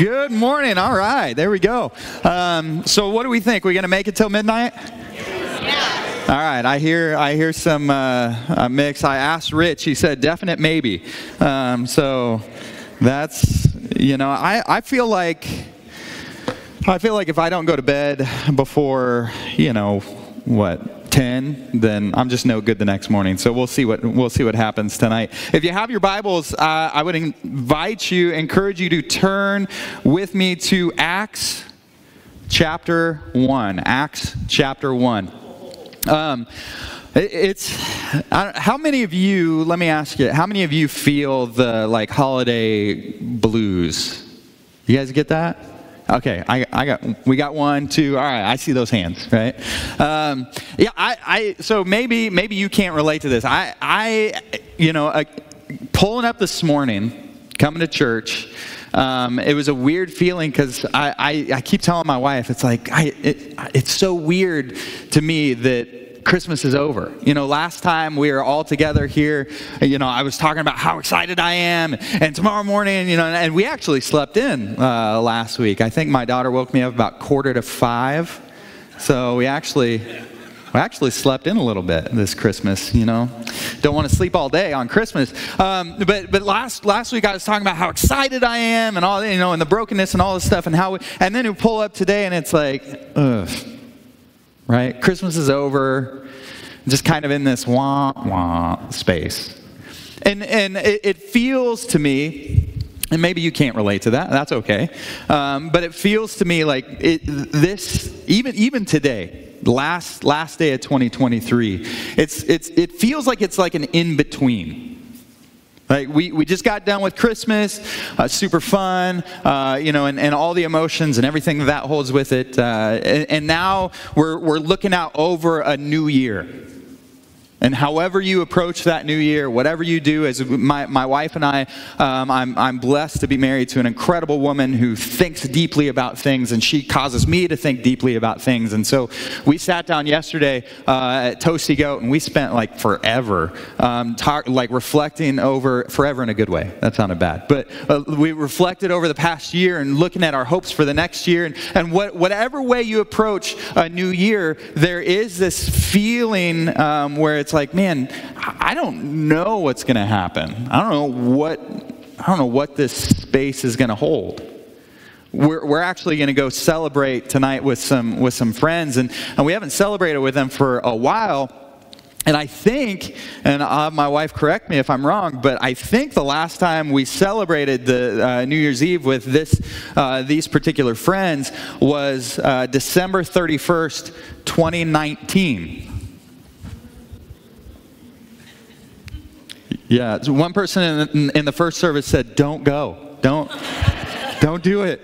Good morning. All right, there we go. Um, so, what do we think? We're gonna make it till midnight? Yeah. All right. I hear. I hear some uh, mix. I asked Rich. He said definite maybe. Um, so, that's you know. I I feel like. I feel like if I don't go to bed before you know what 10, then I'm just no good the next morning. So we'll see what we'll see what happens tonight. If you have your Bibles, uh, I would invite you, encourage you to turn with me to Acts chapter 1. Acts chapter 1. Um, it's how many of you let me ask you how many of you feel the like holiday blues you guys get that Okay, I, I got we got one, two. All right, I see those hands, right? Um, yeah, I, I so maybe maybe you can't relate to this. I I you know uh, pulling up this morning, coming to church. Um, it was a weird feeling because I, I, I, keep telling my wife it's like I, it, it's so weird to me that Christmas is over. You know, last time we were all together here, you know, I was talking about how excited I am, and tomorrow morning, you know, and we actually slept in uh, last week. I think my daughter woke me up about quarter to five, so we actually. We actually slept in a little bit this Christmas, you know. Don't want to sleep all day on Christmas. Um, but but last last week I was talking about how excited I am and all you know and the brokenness and all this stuff and how we, and then we pull up today and it's like, ugh, right? Christmas is over, just kind of in this wah wah space. And, and it, it feels to me, and maybe you can't relate to that, that's okay, um, but it feels to me like it, this, even, even today, last, last day of 2023, it's, it's, it feels like it's like an in between. Like we, we just got done with Christmas, uh, super fun, uh, you know, and, and all the emotions and everything that holds with it. Uh, and, and now we're, we're looking out over a new year. And however you approach that new year, whatever you do, as my, my wife and I, um, I'm, I'm blessed to be married to an incredible woman who thinks deeply about things, and she causes me to think deeply about things. And so we sat down yesterday uh, at Toasty Goat, and we spent like forever, um, talk, like reflecting over, forever in a good way. That sounded bad. But uh, we reflected over the past year and looking at our hopes for the next year. And, and what, whatever way you approach a new year, there is this feeling um, where it's it's like, man, I don't know what's going to happen. I don't know what I don't know what this space is going to hold. We're, we're actually going to go celebrate tonight with some with some friends, and, and we haven't celebrated with them for a while. And I think, and I'll have my wife correct me if I'm wrong, but I think the last time we celebrated the uh, New Year's Eve with this, uh, these particular friends was uh, December 31st, 2019. Yeah, so one person in, in the first service said, "Don't go, don't, don't do it."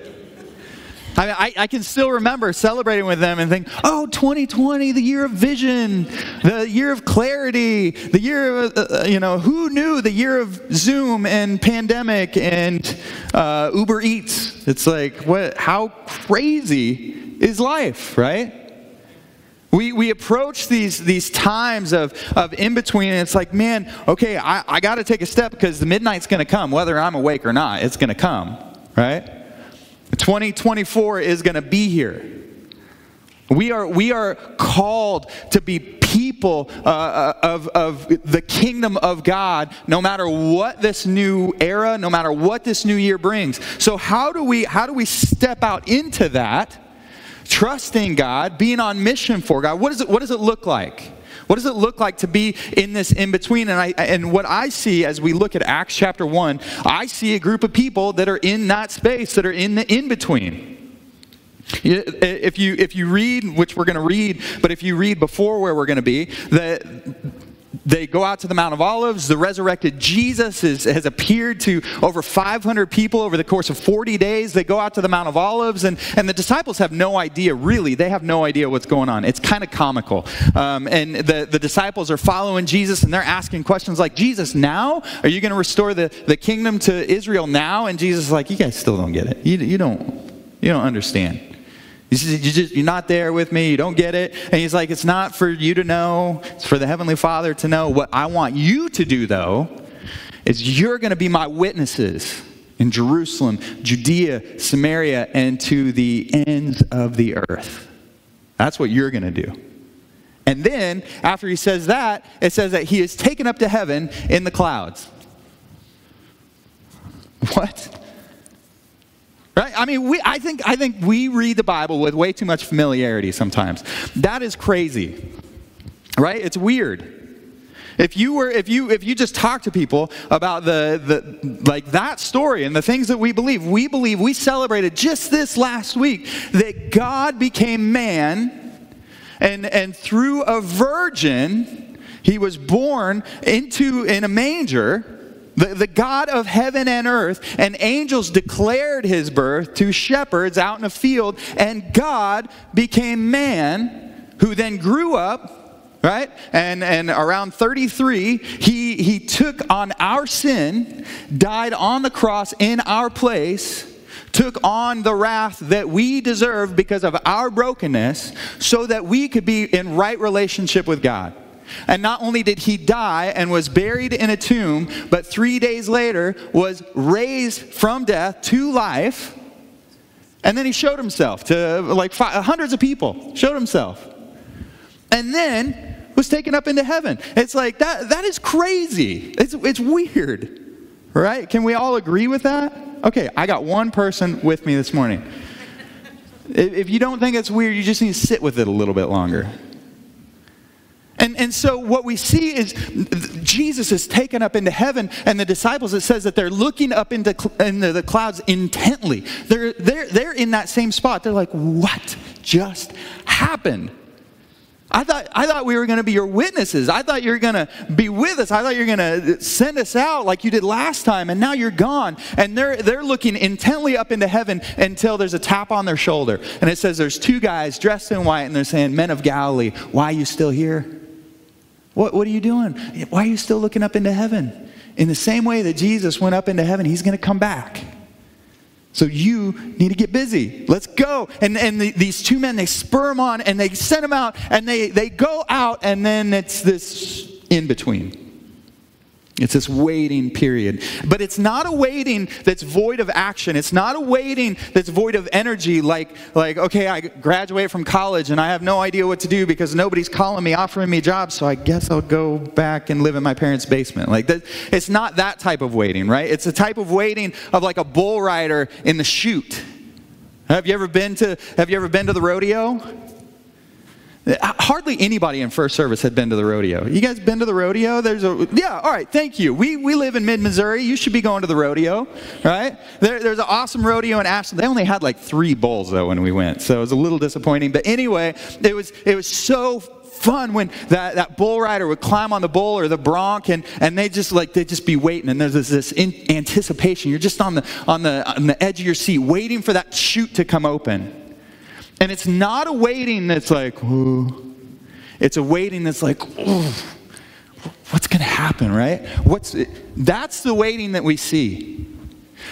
I, I, I, can still remember celebrating with them and think, oh, 2020, the year of vision, the year of clarity, the year of, uh, uh, you know, who knew the year of Zoom and pandemic and uh, Uber Eats? It's like, what, how crazy is life, right? We, we approach these, these times of, of in between, and it's like, man, okay, I, I got to take a step because the midnight's going to come, whether I'm awake or not, it's going to come, right? 2024 is going to be here. We are, we are called to be people uh, uh, of, of the kingdom of God no matter what this new era, no matter what this new year brings. So, how do we, how do we step out into that? Trusting God, being on mission for God. What, is it, what does it look like? What does it look like to be in this in between? And, I, and what I see as we look at Acts chapter 1, I see a group of people that are in that space, that are in the in between. If you, if you read, which we're going to read, but if you read before where we're going to be, that they go out to the Mount of Olives. The resurrected Jesus is, has appeared to over 500 people over the course of 40 days. They go out to the Mount of Olives, and, and the disciples have no idea, really. They have no idea what's going on. It's kind of comical. Um, and the, the disciples are following Jesus, and they're asking questions like, Jesus, now? Are you going to restore the, the kingdom to Israel now? And Jesus is like, You guys still don't get it. You, you, don't, you don't understand. You just, You're not there with me. You don't get it. And he's like, It's not for you to know. It's for the Heavenly Father to know. What I want you to do, though, is you're going to be my witnesses in Jerusalem, Judea, Samaria, and to the ends of the earth. That's what you're going to do. And then, after he says that, it says that he is taken up to heaven in the clouds. What? Right? I mean, we, I, think, I think we read the Bible with way too much familiarity sometimes. That is crazy. Right? It's weird. If you were, if you, if you just talk to people about the, the, like that story and the things that we believe, we believe, we celebrated just this last week that God became man and, and through a virgin, he was born into, in a manger. The, the God of heaven and earth, and angels declared his birth to shepherds out in a field, and God became man who then grew up right? And, and around 33, he, he took on our sin, died on the cross in our place, took on the wrath that we deserve because of our brokenness, so that we could be in right relationship with God. And not only did he die and was buried in a tomb, but three days later was raised from death to life. And then he showed himself to like five, hundreds of people, showed himself. And then was taken up into heaven. It's like, that, that is crazy. It's, it's weird, right? Can we all agree with that? Okay, I got one person with me this morning. if you don't think it's weird, you just need to sit with it a little bit longer. And, and so what we see is Jesus is taken up into heaven, and the disciples, it says that they're looking up into, into the clouds intently. They're, they're, they're in that same spot. They're like, what just happened? I thought, I thought we were going to be your witnesses. I thought you were going to be with us. I thought you were going to send us out like you did last time, and now you're gone. And they're, they're looking intently up into heaven until there's a tap on their shoulder. And it says there's two guys dressed in white, and they're saying, Men of Galilee, why are you still here? What, what are you doing? Why are you still looking up into heaven? In the same way that Jesus went up into heaven, he's going to come back. So you need to get busy. Let's go. And, and the, these two men, they spur him on and they send him out and they, they go out and then it's this in between. It's this waiting period. But it's not a waiting that's void of action. It's not a waiting that's void of energy, like, like, okay, I graduate from college and I have no idea what to do because nobody's calling me, offering me jobs, so I guess I'll go back and live in my parents' basement. Like that, it's not that type of waiting, right? It's a type of waiting of like a bull rider in the chute. Have you ever been to have you ever been to the rodeo? Hardly anybody in first service had been to the rodeo. You guys been to the rodeo? There's a yeah. All right, thank you. We we live in mid Missouri. You should be going to the rodeo, right? There, there's an awesome rodeo in Ashland. They only had like three bulls though when we went, so it was a little disappointing. But anyway, it was it was so fun when that, that bull rider would climb on the bull or the bronc and, and they just like they'd just be waiting and there's this, this anticipation you're just on the on the on the edge of your seat waiting for that chute to come open and it's not a waiting that's like, Ooh. it's a waiting that's like, what's going to happen, right? What's that's the waiting that we see.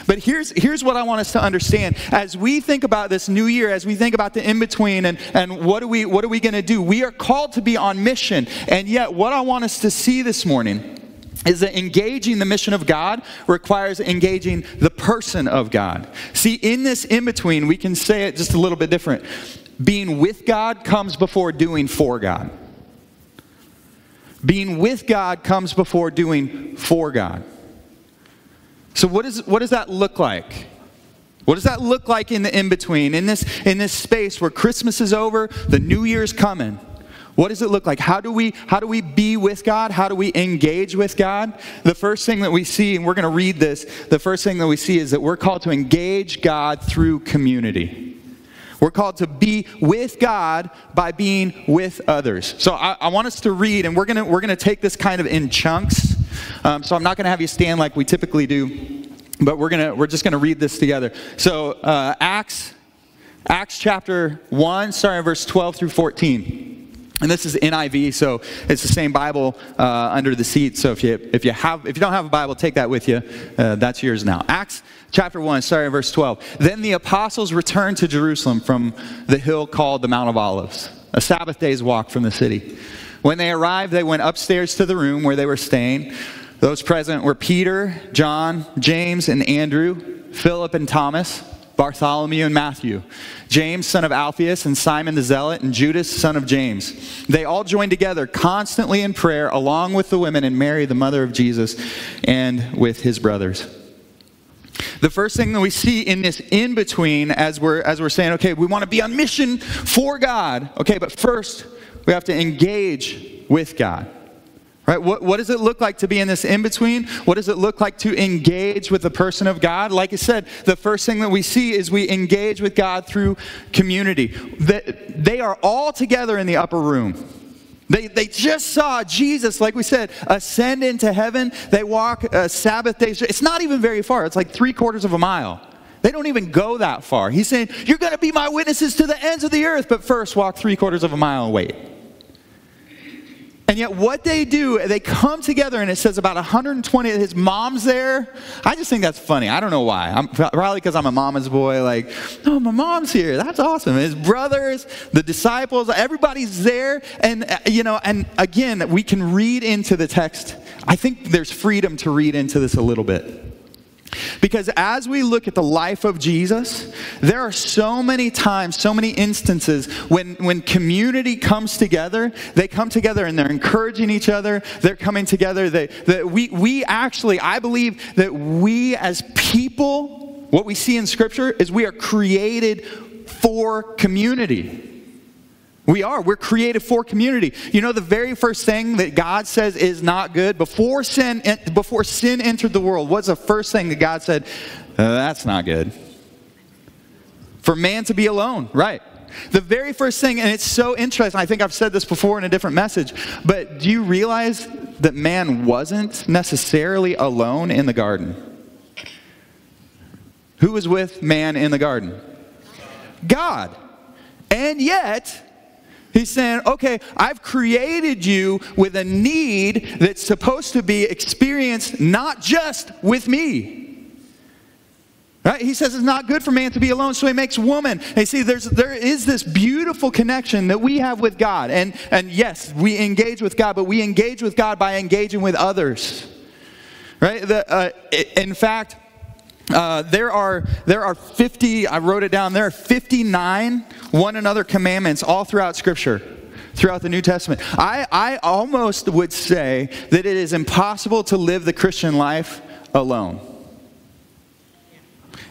But here's, here's what I want us to understand. As we think about this new year, as we think about the in between and, and what are we, what are we going to do, we are called to be on mission. And yet, what I want us to see this morning is that engaging the mission of God requires engaging the person of God. See, in this in between, we can say it just a little bit different. Being with God comes before doing for God. Being with God comes before doing for God. So, what, is, what does that look like? What does that look like in the in between, in this, in this space where Christmas is over, the new year's coming? What does it look like? How do we how do we be with God? How do we engage with God? The first thing that we see and we're going to read this, the first thing that we see is that we're called to engage God through community. We're called to be with God by being with others. So I, I want us to read, and we're gonna we're gonna take this kind of in chunks. Um, so I'm not gonna have you stand like we typically do, but we're gonna we're just gonna read this together. So uh, Acts Acts chapter one, starting verse 12 through 14. And this is NIV, so it's the same Bible uh, under the seat. So if you, if, you have, if you don't have a Bible, take that with you. Uh, that's yours now. Acts chapter 1, starting verse 12. Then the apostles returned to Jerusalem from the hill called the Mount of Olives, a Sabbath day's walk from the city. When they arrived, they went upstairs to the room where they were staying. Those present were Peter, John, James, and Andrew Philip and Thomas, Bartholomew and Matthew, James, son of Alphaeus, and Simon the Zealot, and Judas, son of James. They all joined together constantly in prayer, along with the women and Mary, the mother of Jesus, and with his brothers. The first thing that we see in this in between, as we're, as we're saying, okay, we want to be on mission for God, okay, but first we have to engage with God. Right? What, what does it look like to be in this in between? What does it look like to engage with the person of God? Like I said, the first thing that we see is we engage with God through community. That they are all together in the upper room. They, they just saw Jesus, like we said, ascend into heaven. They walk a Sabbath day. It's not even very far, it's like three quarters of a mile. They don't even go that far. He's saying, You're going to be my witnesses to the ends of the earth, but first walk three quarters of a mile and wait. And yet, what they do, they come together, and it says about 120. His mom's there. I just think that's funny. I don't know why. I'm probably because I'm a mama's boy. Like, oh, my mom's here. That's awesome. His brothers, the disciples, everybody's there. And uh, you know, and again, we can read into the text. I think there's freedom to read into this a little bit. Because as we look at the life of Jesus, there are so many times, so many instances when, when community comes together, they come together and they're encouraging each other, they're coming together. They, that we, we actually, I believe that we as people, what we see in Scripture is we are created for community. We are. We're created for community. You know, the very first thing that God says is not good before sin, before sin entered the world, what's the first thing that God said? Uh, that's not good. For man to be alone, right? The very first thing, and it's so interesting, I think I've said this before in a different message, but do you realize that man wasn't necessarily alone in the garden? Who was with man in the garden? God. And yet, He's saying, okay, I've created you with a need that's supposed to be experienced not just with me. Right? He says it's not good for man to be alone, so he makes woman. And see, there's, there is this beautiful connection that we have with God. And, and yes, we engage with God, but we engage with God by engaging with others. Right? The, uh, in fact, uh, there are there are 50 i wrote it down there are 59 one another commandments all throughout scripture throughout the new testament. I, I almost would say that it is impossible to live the christian life alone.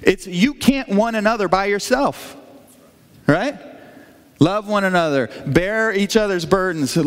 It's you can't one another by yourself right? Love one another bear each other's burdens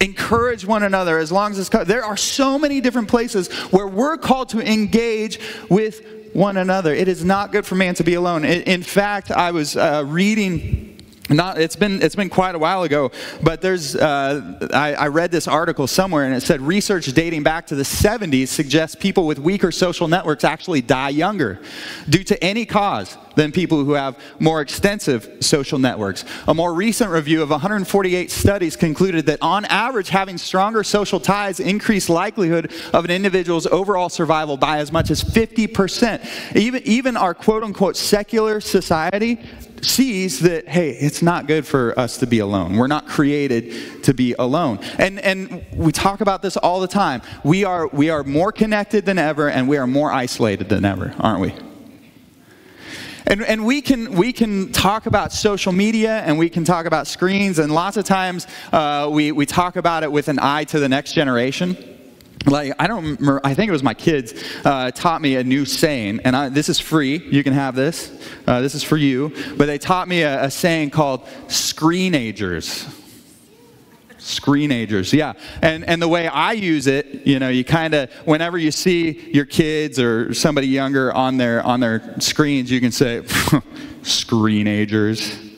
encourage one another as long as it's there are so many different places where we're called to engage with one another. It is not good for man to be alone. In, fact i was uh, reading not it's been it's been quite a while ago but there's uh, I, I, read this article somewhere and it said research dating back to the 70s suggests people with weaker social networks actually die younger due to any cause than people who have more extensive social networks. A more recent review of 148 studies concluded that on average having stronger social ties increase likelihood of an individual's overall survival by as much as 50% even even our quote unquote secular society sees that, hey, it's not good for us to be alone. We're not created to be alone. And, and we talk about this all the time. We are, we are more connected than ever, and we are more isolated than ever, aren't we? And, and we, can, we can talk about social media and we can talk about screens, and lots of times uh, we, we talk about it with an eye to the next generation like i don't i think it was my kids uh, taught me a new saying and I, this is free you can have this uh, this is for you but they taught me a, a saying called screenagers. Screenagers yeah. And and the way i use it you know you kind of whenever you see your kids or somebody younger on their on their screens you can say screenagers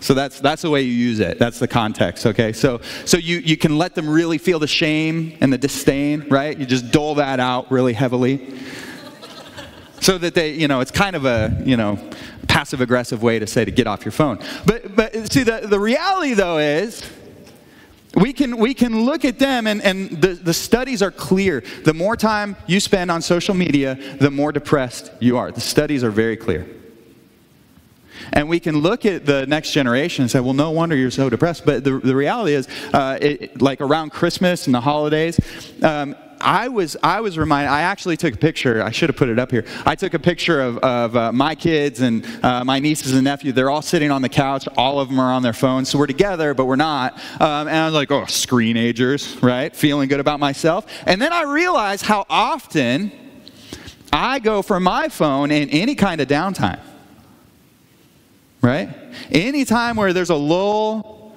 so that's, that's the way you use it. That's the context, okay? So, so you, you can let them really feel the shame and the disdain, right? You just dole that out really heavily. So that they, you know, it's kind of a, you know, passive aggressive way to say to get off your phone. But, but see, the, the reality though is, we can, we can look at them, and, and the, the studies are clear. The more time you spend on social media, the more depressed you are. The studies are very clear. And we can look at the next generation and say, well, no wonder you're so depressed. But the, the reality is, uh, it, like around Christmas and the holidays, um, I was I was reminded. I actually took a picture. I should have put it up here. I took a picture of, of uh, my kids and uh, my nieces and nephew. They're all sitting on the couch. All of them are on their phones. So we're together, but we're not. Um, and I was like, oh, screenagers, right? Feeling good about myself. And then I realized how often I go for my phone in any kind of downtime. Right? Anytime where there's a lull,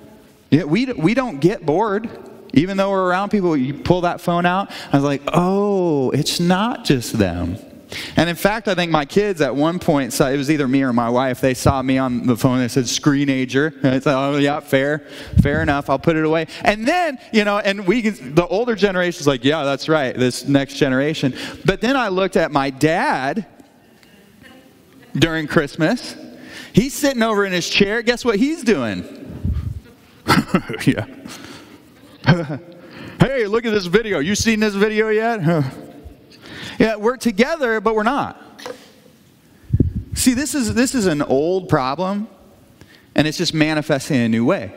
we, we don't get bored. Even though we're around people, you pull that phone out. I was like, oh, it's not just them. And in fact, I think my kids at one point saw it was either me or my wife. They saw me on the phone. They said "screenager." And I said, "Oh yeah, fair, fair enough. I'll put it away." And then you know, and we the older generation's like, "Yeah, that's right." This next generation. But then I looked at my dad during Christmas. He's sitting over in his chair. Guess what he's doing? yeah. hey, look at this video. You seen this video yet? yeah, we're together, but we're not. See, this is this is an old problem, and it's just manifesting in a new way.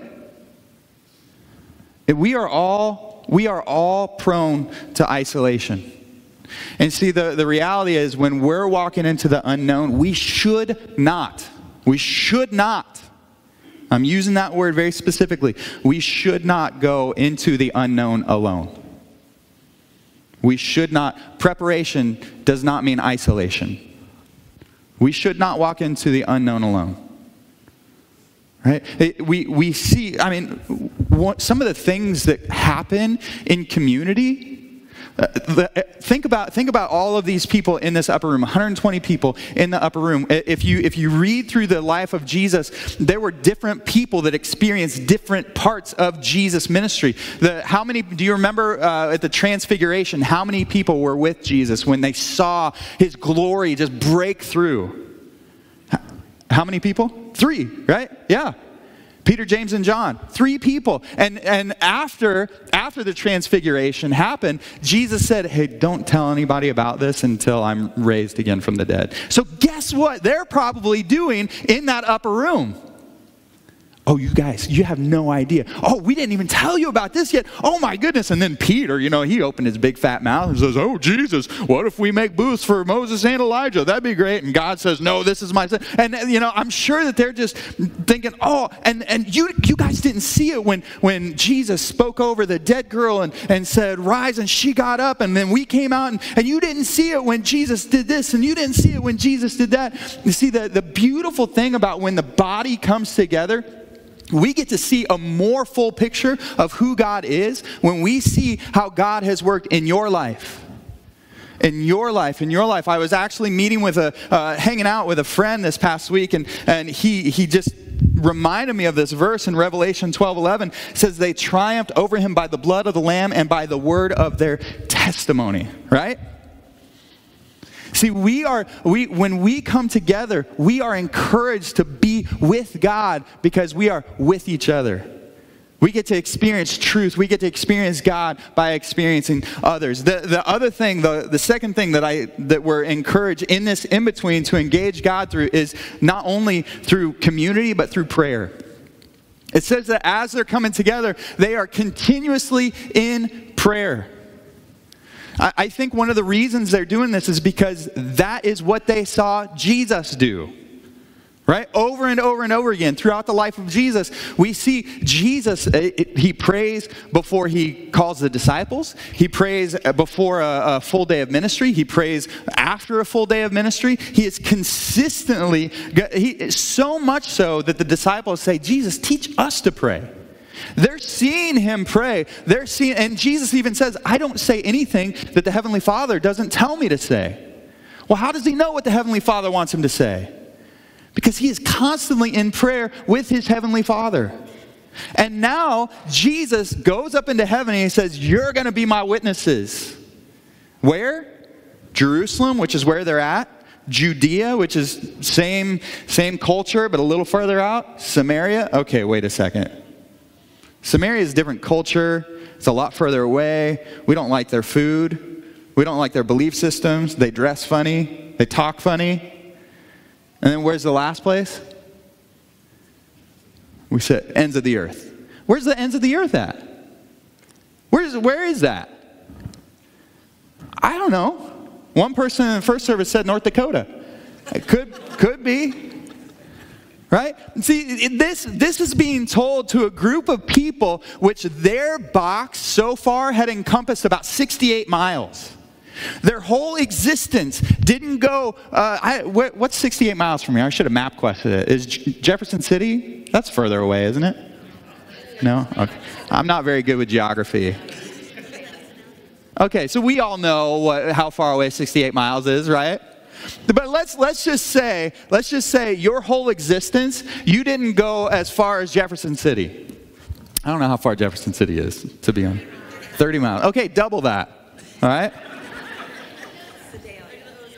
We are all we are all prone to isolation. And see, the, the reality is when we're walking into the unknown, we should not, we should not I'm using that word very specifically. We should not go into the unknown alone. We should not, preparation does not mean isolation. We should not walk into the unknown alone. Right? It, we, we see, I mean, what, some of the things that happen in community uh, uh, think about think about all of these people in this upper room 120 people in the upper room. If you if you read through the life of jesus there were different people that experienced different parts of jesus ministry. The, how many do you remember uh, at the transfiguration how many people were with jesus when they saw his glory just break through? How many people? Three right? Yeah Peter, James, and John, three people. And, and after, after the transfiguration happened, Jesus said, Hey, don't tell anybody about this until I'm raised again from the dead. So, guess what they're probably doing in that upper room? Oh, you guys, you have no idea. Oh, we didn't even tell you about this yet. Oh, my goodness. And then Peter, you know, he opened his big fat mouth and says, Oh, Jesus, what if we make booths for Moses and Elijah? That'd be great. And God says, No, this is my son. And, you know, I'm sure that they're just thinking, Oh, and, and you, you guys didn't see it when, when Jesus spoke over the dead girl and, and said, Rise, and she got up. And then we came out, and, and you didn't see it when Jesus did this, and you didn't see it when Jesus did that. You see, the, the beautiful thing about when the body comes together, we get to see a more full picture of who God is when we see how God has worked in your life. In your life, in your life. I was actually meeting with a, uh, hanging out with a friend this past week, and, and he, he just reminded me of this verse in Revelation 12 11. It says, They triumphed over him by the blood of the Lamb and by the word of their testimony, right? See, we are, we, when we come together, we are encouraged to be with God because we are with each other. We get to experience truth. We get to experience God by experiencing others. The, the other thing, the, the second thing that, I, that we're encouraged in this in between to engage God through is not only through community, but through prayer. It says that as they're coming together, they are continuously in prayer. I think one of the reasons they're doing this is because that is what they saw Jesus do. Right? Over and over and over again throughout the life of Jesus, we see Jesus, eh, he prays before he calls the disciples. He prays before a, a, full day of ministry. He prays after a full day of ministry. He is consistently, he, so much so that the disciples say, Jesus, teach us to pray. They're seeing him pray. They're seeing, and Jesus even says, I don't say anything that the Heavenly Father doesn't tell me to say. Well, how does he know what the Heavenly Father wants him to say? Because he is constantly in prayer with his Heavenly Father. And now Jesus goes up into heaven and he says, You're going to be my witnesses. Where? Jerusalem, which is where they're at. Judea, which is same same culture but a little further out. Samaria. Okay, wait a second. Samaria is a different culture, it's a lot further away. We don't like their food, we don't like their belief systems. They dress funny, they talk funny. And then where's the last place? We said ends of the earth. Where's the ends of the earth at? Where's, where is that? I don't know. One person in the first service said North Dakota. It could, could be. Right? See, this, this is being told to a group of people which their box so far had encompassed about 68 miles. Their whole existence didn't go. Uh, I, what, what's 68 miles from here? I should have map quested it. Is Jefferson City? That's further away, isn't it? No? Okay. I'm not very good with geography. Okay, so we all know what, how far away 68 miles is, right? But let's, let's just say, let's just say your whole existence, you didn't go as far as Jefferson City. I don't know how far Jefferson City is, to be honest. 30 miles. Okay, double that. All right?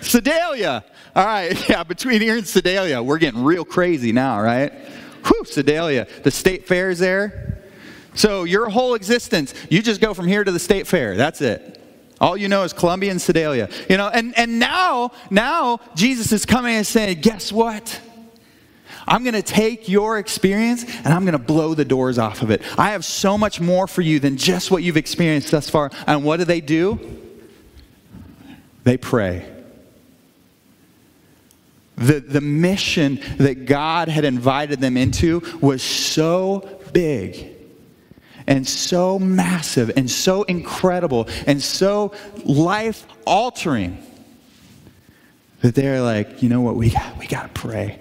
Sedalia. All right, yeah, between here and Sedalia, we're getting real crazy now, right? Whew, Sedalia. The state fair's there. So your whole existence, you just go from here to the state fair. That's it. All you know is Columbia and Sedalia. You know, and, and now, now Jesus is coming and saying, guess what? I'm going to take your experience and I'm going to blow the doors off of it. I have so much more for you than just what you've experienced thus far. And what do they do? They pray. The, the mission that God had invited them into was so big and so massive and so incredible and so life altering that they're like, you know what, we got, we got to pray.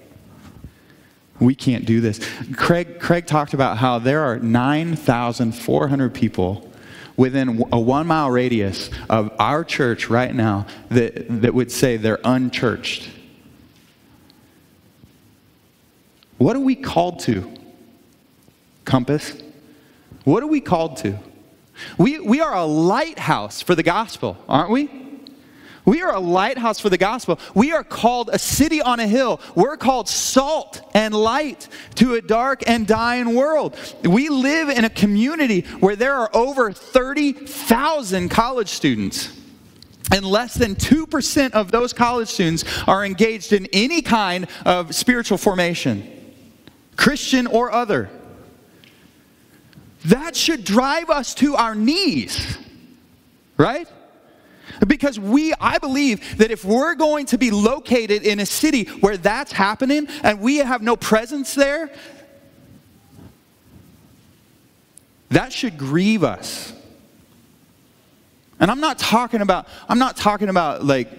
We can't do this. Craig, Craig talked about how there are 9,400 people within a one mile radius of our church right now that, that would say they're unchurched. What are we called to? Compass? What are we called to? We, we are a lighthouse for the gospel, aren't we? We are a lighthouse for the gospel. We are called a city on a hill. We're called salt and light to a dark and dying world. We live in a community where there are over 30,000 college students. And less than 2% of those college students are engaged in any kind of spiritual formation, Christian or other. That should drive us to our knees, right? Because we, I believe that if we're going to be located in a city where that's happening and we have no presence there, that should grieve us. And I'm not talking about, I'm not talking about like,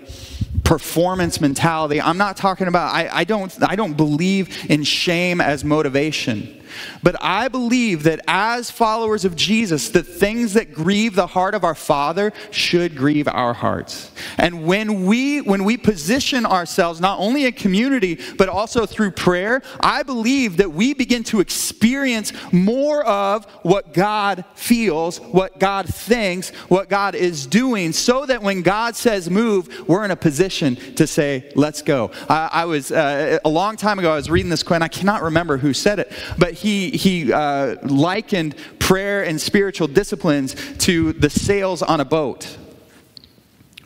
performance mentality. I'm not talking about, I, I, don't, I don't believe in shame as motivation. But I believe that as followers of Jesus, the things that grieve the heart of our Father should grieve our hearts. And when we when we position ourselves not only in community but also through prayer, I believe that we begin to experience more of what God feels, what God thinks, what God is doing so that when God says move, we're in a position to say, let's go. I, I was uh, a long time ago I was reading this quote, and I cannot remember who said it, but he he, he uh, likened prayer and spiritual disciplines to the sails on a boat.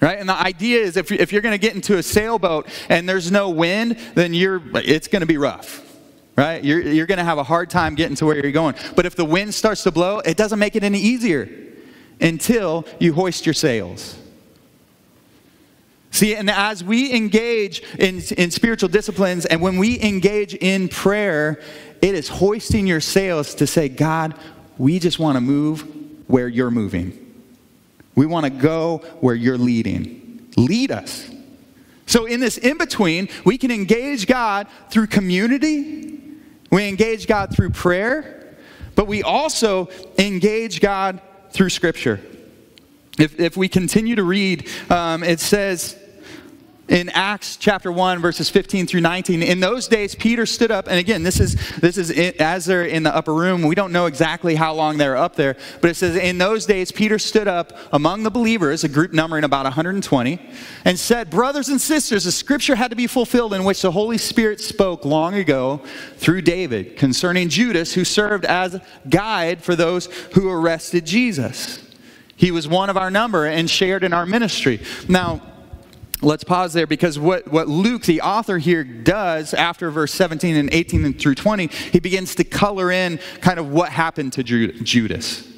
Right? And the idea is if, if you're going to get into a sailboat and there's no wind, then you're, it's going to be rough. Right? You're, you're going to have a hard time getting to where you're going. But if the wind starts to blow, it doesn't make it any easier until you hoist your sails. See, and as we engage in, in spiritual disciplines and when we engage in prayer, it is hoisting your sails to say, God, we just want to move where you're moving. We want to go where you're leading. Lead us. So, in this in between, we can engage God through community, we engage God through prayer, but we also engage God through Scripture. If, if we continue to read, um, it says, in Acts chapter 1 verses 15 through 19 in those days Peter stood up and again this is this is as they're in the upper room we don't know exactly how long they're up there but it says in those days Peter stood up among the believers a group numbering about 120 and said brothers and sisters the scripture had to be fulfilled in which the Holy Spirit spoke long ago through David concerning Judas who served as guide for those who arrested Jesus. He was one of our number and shared in our ministry now Let's pause there because what, what Luke, the author here, does after verse 17 and 18 and through 20, he begins to color in kind of what happened to Judas.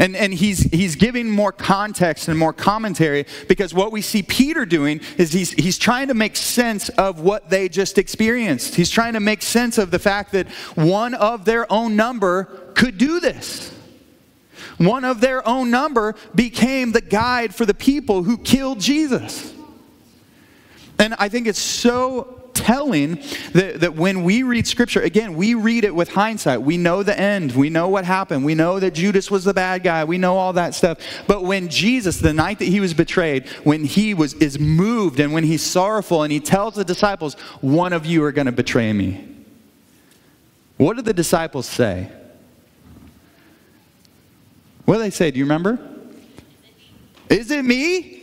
And, and he's, he's giving more context and more commentary because what we see Peter doing is he's, he's trying to make sense of what they just experienced. He's trying to make sense of the fact that one of their own number could do this. One of their own number became the guide for the people who killed Jesus. And I think it's so telling that, that when we read Scripture, again, we read it with hindsight. We know the end. We know what happened. We know that Judas was the bad guy. We know all that stuff. But when Jesus, the night that he was betrayed, when he was, is moved and when he's sorrowful and he tells the disciples, one of you are going to betray me. What did the disciples say? What do they say? Do you remember? Is it me?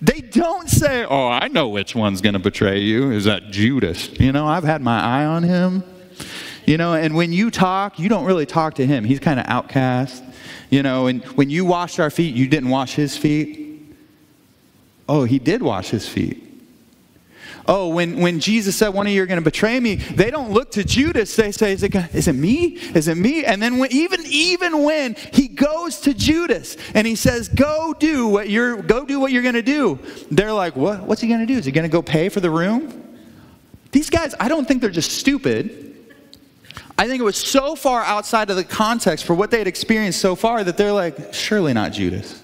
They don't say, Oh, I know which one's going to betray you. Is that Judas? You know, I've had my eye on him. You know, and when you talk, you don't really talk to him. He's kind of outcast. You know, and when you washed our feet, you didn't wash his feet. Oh, he did wash his feet oh, when, when Jesus said one of you are going to betray me, they don't look to Judas. They say, is it, is it me? Is it me? And then when, even, even when he goes to Judas and he says, go do what you're, go do what you're going to do, they're like, what? What's he going to do? Is he going to go pay for the room? These guys, I don't think they're just stupid. I think it was so far outside of the context for what they had experienced so far that they're like, surely not Judas.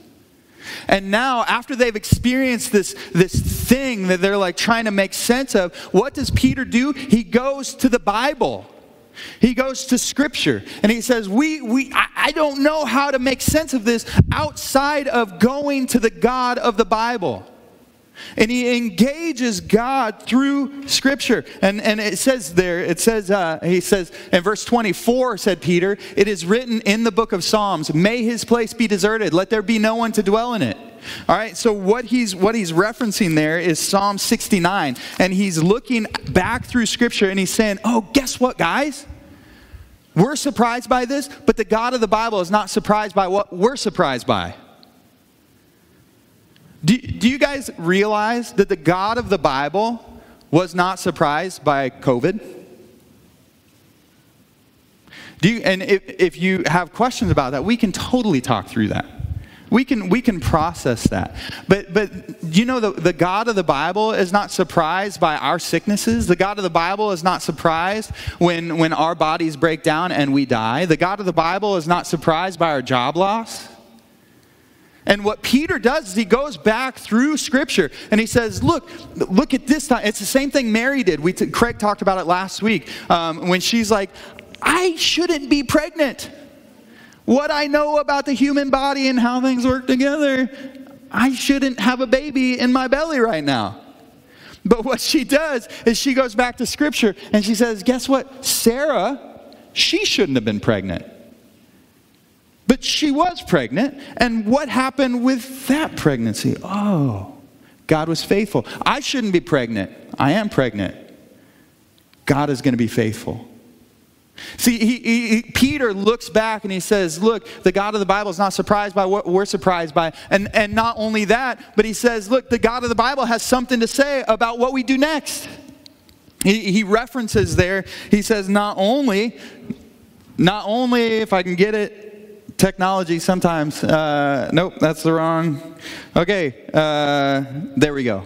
And now, after they've experienced this, this thing that they're like trying to make sense of, what does Peter do? He goes to the Bible. He goes to scripture and he says, we, we, I, I don't know how to make sense of this outside of going to the God of the Bible. And he engages God through Scripture. And, and it says there, it says, uh, he says in verse 24, said Peter, it is written in the book of Psalms, may his place be deserted, let there be no one to dwell in it. All right, so what he's, what he's referencing there is Psalm 69. And he's looking back through Scripture and he's saying, oh, guess what, guys? We're surprised by this, but the God of the Bible is not surprised by what we're surprised by. Do, do you guys realize that the God of the Bible was not surprised by COVID? Do you, and if, if you have questions about that, we can totally talk through that. We can, we can process that. But, but do you know, the, the God of the Bible is not surprised by our sicknesses. The God of the Bible is not surprised when, when our bodies break down and we die. The God of the Bible is not surprised by our job loss. And what Peter does is he goes back through Scripture and he says, Look, look at this time. It's the same thing Mary did. We t- Craig talked about it last week um, when she's like, I shouldn't be pregnant. What I know about the human body and how things work together, I shouldn't have a baby in my belly right now. But what she does is she goes back to Scripture and she says, Guess what? Sarah, she shouldn't have been pregnant. But she was pregnant, and what happened with that pregnancy? Oh, God was faithful. I shouldn't be pregnant. I am pregnant. God is going to be faithful. See, he, he, Peter looks back and he says, Look, the God of the Bible is not surprised by what we're surprised by. And, and not only that, but he says, Look, the God of the Bible has something to say about what we do next. He, he references there, he says, Not only, not only, if I can get it, technology sometimes. Uh, nope, that's the wrong. Okay, uh, there we go.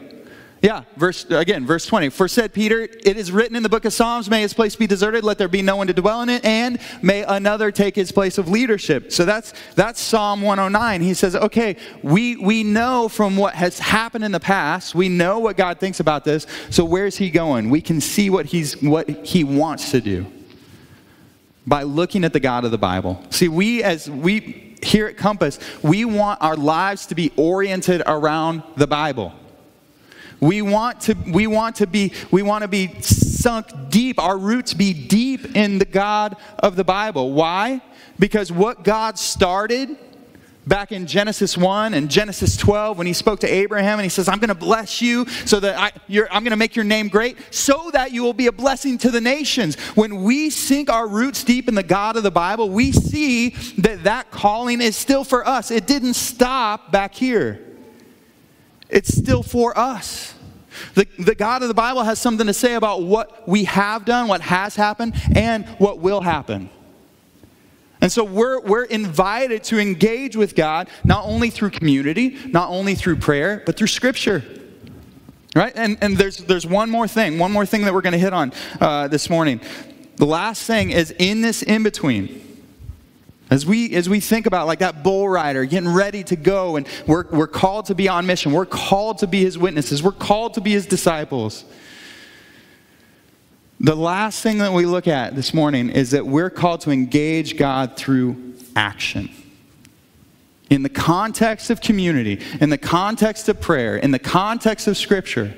Yeah, verse again, verse 20. For said Peter, it is written in the book of Psalms, may his place be deserted, let there be no one to dwell in it, and may another take his place of leadership. So that's that's Psalm 109. He says, okay, we we know from what has happened in the past, we know what God thinks about this. So where's he going? We can see what he's what he wants to do by looking at the God of the Bible. See, we as we here at Compass, we want our lives to be oriented around the Bible. We want to we want to be we want to be sunk deep, our roots be deep in the God of the Bible. Why? Because what God started back in Genesis 1 and Genesis 12 when he spoke to Abraham and he says, I'm going to bless you so that I, am going to make your name great so that you will be a blessing to the nations. When we sink our roots deep in the God of the Bible, we see that that calling is still for us. It didn't stop back here, it's still for us. The, the God of the Bible has something to say about what we have done, what has happened, and what will happen. And so we're, we're invited to engage with God not only through community, not only through prayer, but through Scripture. Right? And, and there's, there's one more thing, one more thing that we're going to hit on uh, this morning. The last thing is in this in between. As we, as we think about like that bull rider getting ready to go, and we're, we're called to be on mission, we're called to be his witnesses, we're called to be his disciples. The last thing that we look at this morning is that we're called to engage God through action. In the context of community, in the context of prayer, in the context of Scripture,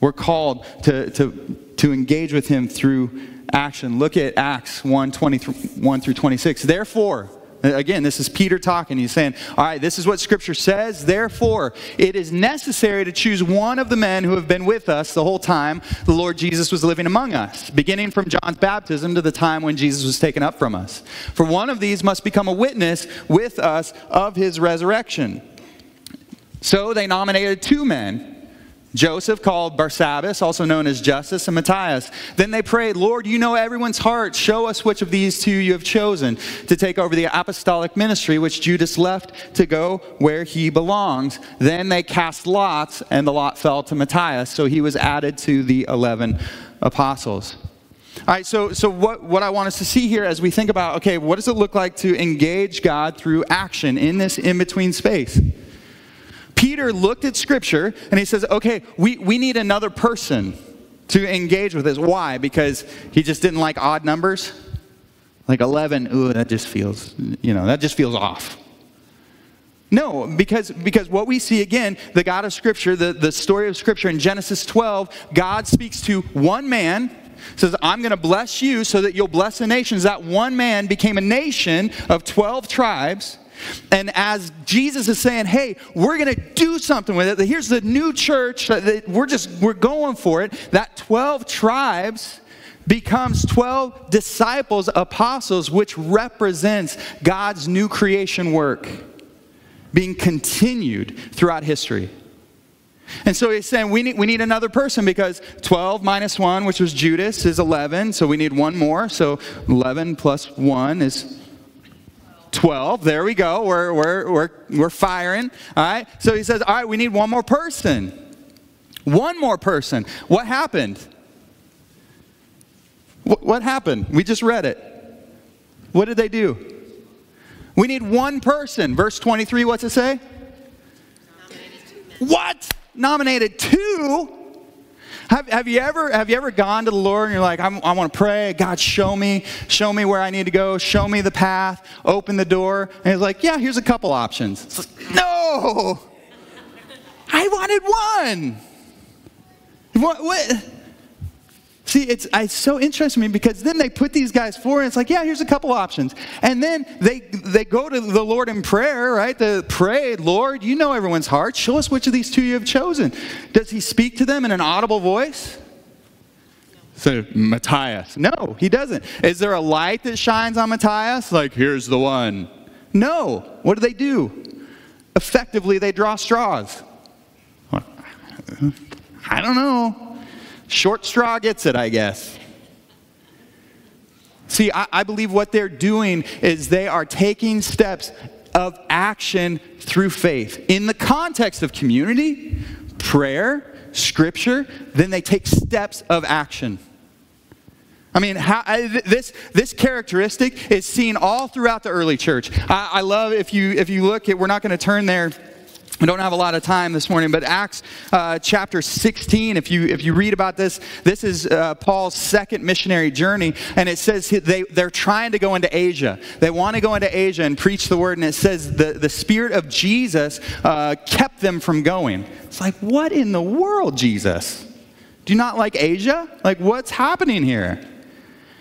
we're called to, to, to engage with Him through action. Look at Acts 1 21 through 26. Therefore, Uh, again, this is Peter talking. He's saying, All right, this is what Scripture says. Therefore, it is necessary to choose one of the men who have been with us the whole time the Lord Jesus was living among us, beginning from John's baptism to the time when Jesus was taken up from us. For one of these must become a witness with us of his resurrection. So they nominated two men Joseph, called Barsabbas, also known as Justus, and Matthias. Then they prayed, Lord, you know everyone's heart. Show us which of these two you have chosen to take over the apostolic ministry, which Judas left to go where he belongs. Then they cast lots, and the lot fell to Matthias, so he was added to the 11 apostles. All right, so, so what, what I want us to see here as we think about, okay, what does it look like to engage God through action in this in between space? Peter looked at Scripture and he says, okay, we, we need another person to engage with this. Why? Because he just didn't like odd numbers? Like 11, ooh, that just feels, you know, that just feels off. No, because, because what we see again, the God of Scripture, the, the story of Scripture in Genesis 12, God speaks to one man, says, I'm going to bless you so that you'll bless the nations. That one man became a nation of 12 tribes. And as Jesus is saying, hey, we're going to do something with it. Here's the new church. We're just, we're going for it. That 12 tribes becomes 12 disciples, apostles, which represents God's new creation work being continued throughout history. And so he's saying we need, we need another person because 12 minus 1, which was Judas, is 11. So we need one more. So 11 plus 1 is 12. There we go. We're, we're, we're, we're firing. All right. So he says, All right, we need one more person. One more person. What happened? What, what happened? We just read it. What did they do? We need one person. Verse 23, what's it say? Nominated what? Nominated two? Have, have, you ever, have you ever gone to the Lord and you're like, i want to pray, God, show me, show me where I need to go, show me the path, open the door. And he's like, yeah, here's a couple options. Like, no, I wanted one. What, what? See, it's, it's so interesting to me because then they put these guys forward and it's like, yeah, here's a couple options. And then they, they go to the Lord in prayer, right? To pray, Lord, you know everyone's heart. Show us which of these two you have chosen. Does he speak to them in an audible voice? So, Matthias. No, he doesn't. Is there a light that shines on Matthias? Like, here's the one. No. What do they do? Effectively, they draw straws. I don't know. Short straw gets it, I guess. See, I, I, believe what they're doing is they are taking steps of action through faith. In the context of community, prayer, scripture, then they take steps of action. I mean, how, I, this, this characteristic is seen all throughout the early church. I, I love if you, if you look at, we're not going to turn there we don't have a lot of time this morning, but Acts uh, chapter 16, if you, if you read about this, this is uh, Paul's second missionary journey, and it says they, they're trying to go into Asia. They want to go into Asia and preach the word, and it says the, the Spirit of Jesus uh, kept them from going. It's like, what in the world, Jesus? Do you not like Asia? Like, what's happening here?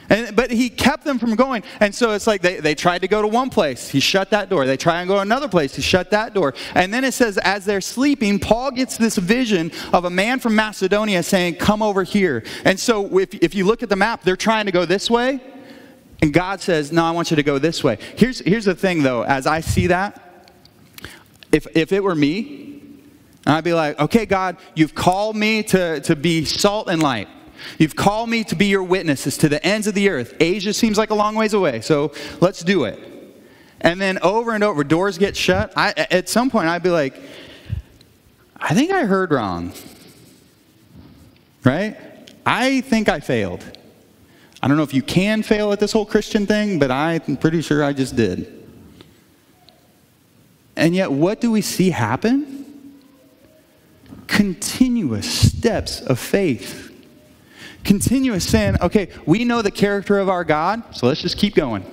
And, but he kept them from going. And so it's like they, they tried to go to one place. He shut that door. They try and go to another place. He shut that door. And then it says, as they're sleeping, Paul gets this vision of a man from Macedonia saying, Come over here. And so if, if you look at the map, they're trying to go this way. And God says, No, I want you to go this way. Here's, here's the thing, though, as I see that, if, if it were me, I'd be like, Okay, God, you've called me to, to be salt and light. You've called me to be your witnesses to the ends of the earth. Asia seems like a long ways away, so let's do it. And then over and over, doors get shut. I, at some point, I'd be like, I think I heard wrong. Right? I think I failed. I don't know if you can fail at this whole Christian thing, but I'm pretty sure I just did. And yet, what do we see happen? Continuous steps of faith. Continuous sin, okay, we know the character of our God, so let's just keep going.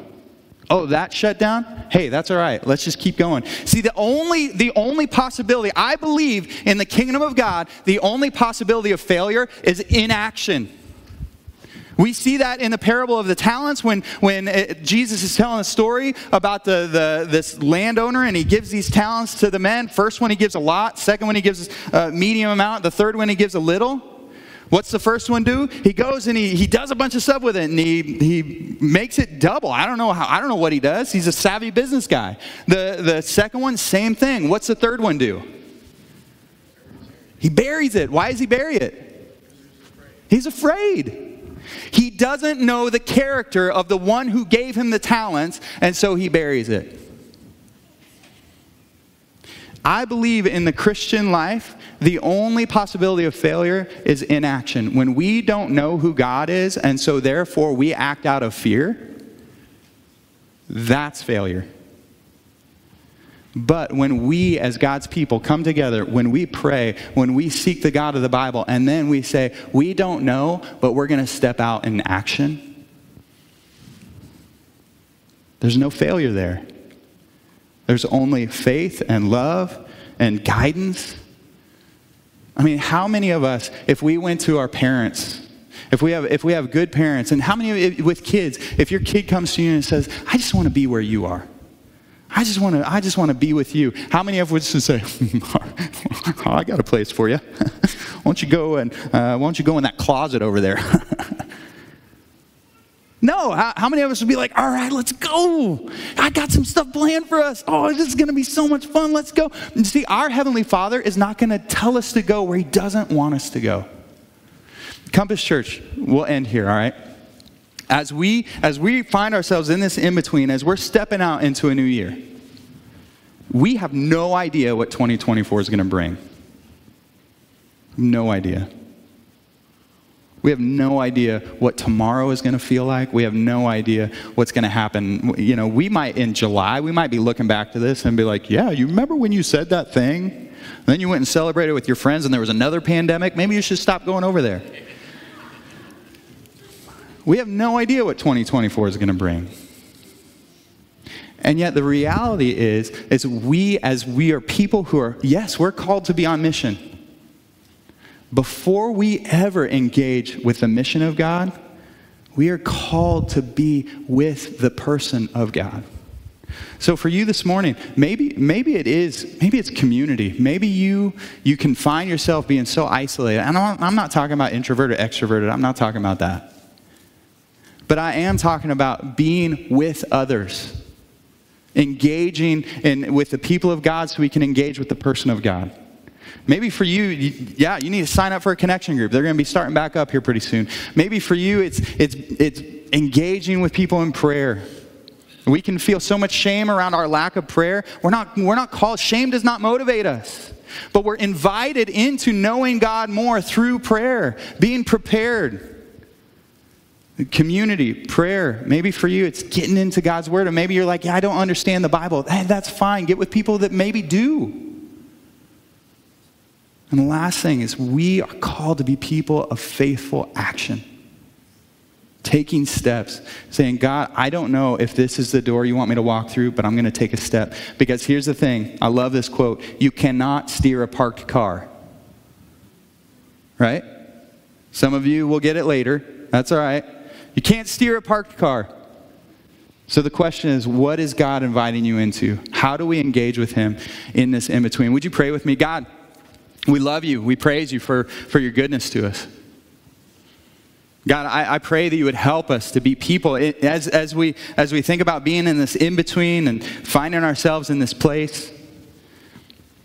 Oh, that shut down? Hey, that's all right. Let's just keep going. See, the only the only possibility I believe in the kingdom of God, the only possibility of failure is inaction. We see that in the parable of the talents when, when it, uh, Jesus is telling a story about the, the, this landowner and he gives these talents to the men. First one he gives a lot, second one he gives a medium amount, the third one he gives a little. What's the first one do? He goes and he, he does a bunch of stuff with it and he, he makes it double. I don't know how I don't know what he does. He's a savvy business guy. The the second one, same thing. What's the third one do? He buries it. Why does he bury it? He's afraid. He doesn't know the character of the one who gave him the talents, and so he buries it. I believe in the Christian life, the only possibility of failure is inaction. When we don't know who God is, and so therefore we act out of fear, that's failure. But when we, as God's people, come together, when we pray, when we seek the God of the Bible, and then we say, we don't know, but we're going to step out in action, there's no failure there. There's only faith and love and guidance. I mean, how many of us, if we went to our parents, if we have, if we have good parents, and how many of, with kids, if your kid comes to you and says, I just want to be where you are. I just want to, I just want to be with you. How many of us would say, oh, I got a place for you. why don't you go and, uh, why don't you go in that closet over there? No, how, how, many of us would be like, all right, let's go. I got some stuff planned for us. Oh, this is going to be so much fun. Let's go. And see, our Heavenly Father is not going to tell us to go where He doesn't want us to go. Compass Church, we'll end here, all right? As we, as we find ourselves in this in between, as we're stepping out into a new year, we have no idea what 2024 is going to bring. No idea. We have no idea what tomorrow is going to feel like. We have no idea what's going to happen. You know, we might, in July, we might be looking back to this and be like, yeah, you remember when you said that thing? And then you went and celebrated with your friends and there was another pandemic? Maybe you should stop going over there. We have no idea what 2024 is going to bring. And yet the reality is, is we, as we are people who are, yes, we're called to be on mission before we ever engage with the mission of God, we are called to be with the person of God. So for you this morning, maybe maybe it is maybe it's community. Maybe you you can find yourself being so isolated. And I'm, not talking about introverted, extroverted. I'm not talking about that. But I am talking about being with others, engaging in, with the people of God so we can engage with the person of God. Maybe for you, yeah, you need to sign up for a connection group. They're going to be starting back up here pretty soon. Maybe for you, it's, it's, it's engaging with people in prayer. We can feel so much shame around our lack of prayer. We're not, we're not called, shame does not motivate us. But we're invited into knowing God more through prayer, being prepared. Community, prayer. Maybe for you, it's getting into God's Word. Or maybe you're like, yeah, I don't understand the Bible. Hey, that's fine. Get with people that maybe do. And the last thing is, we are called to be people of faithful action. Taking steps, saying, God, I don't know if this is the door you want me to walk through, but I'm going to take a step. Because here's the thing I love this quote you cannot steer a parked car. Right? Some of you will get it later. That's all right. You can't steer a parked car. So the question is, what is God inviting you into? How do we engage with Him in this in between? Would you pray with me? God, we love you. We praise you for, for your goodness to us. God, I, I, pray that you would help us to be people as, as, we, as we think about being in this in between and finding ourselves in this place.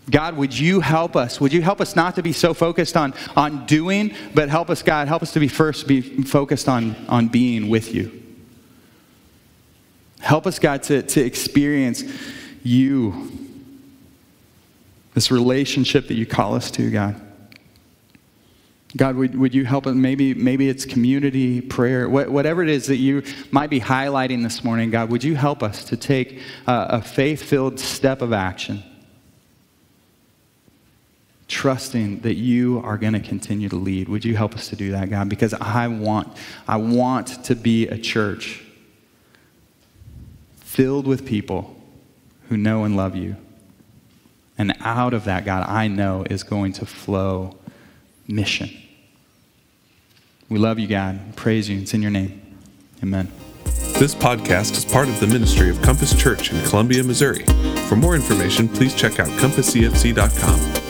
God, would you help us? Would you help us not to be so focused on, on doing, but help us, God, help us to be first be focused on, on being with you. Help us, God, to, to experience you, this relationship that you call us to, God. God, would, would you help us? Maybe, maybe it's community, prayer, whatever it is that you might be highlighting this morning, God, would you help us to take a, a faith filled step of action? Trusting that you are going to continue to lead. Would you help us to do that, God? Because I want, I want to be a church filled with people who know and love you. And out of that, God, I know is going to flow mission. We love you, God. Praise you. It's in your name. Amen. This podcast is part of the ministry of Compass Church in Columbia, Missouri. For more information, please check out compasscfc.com.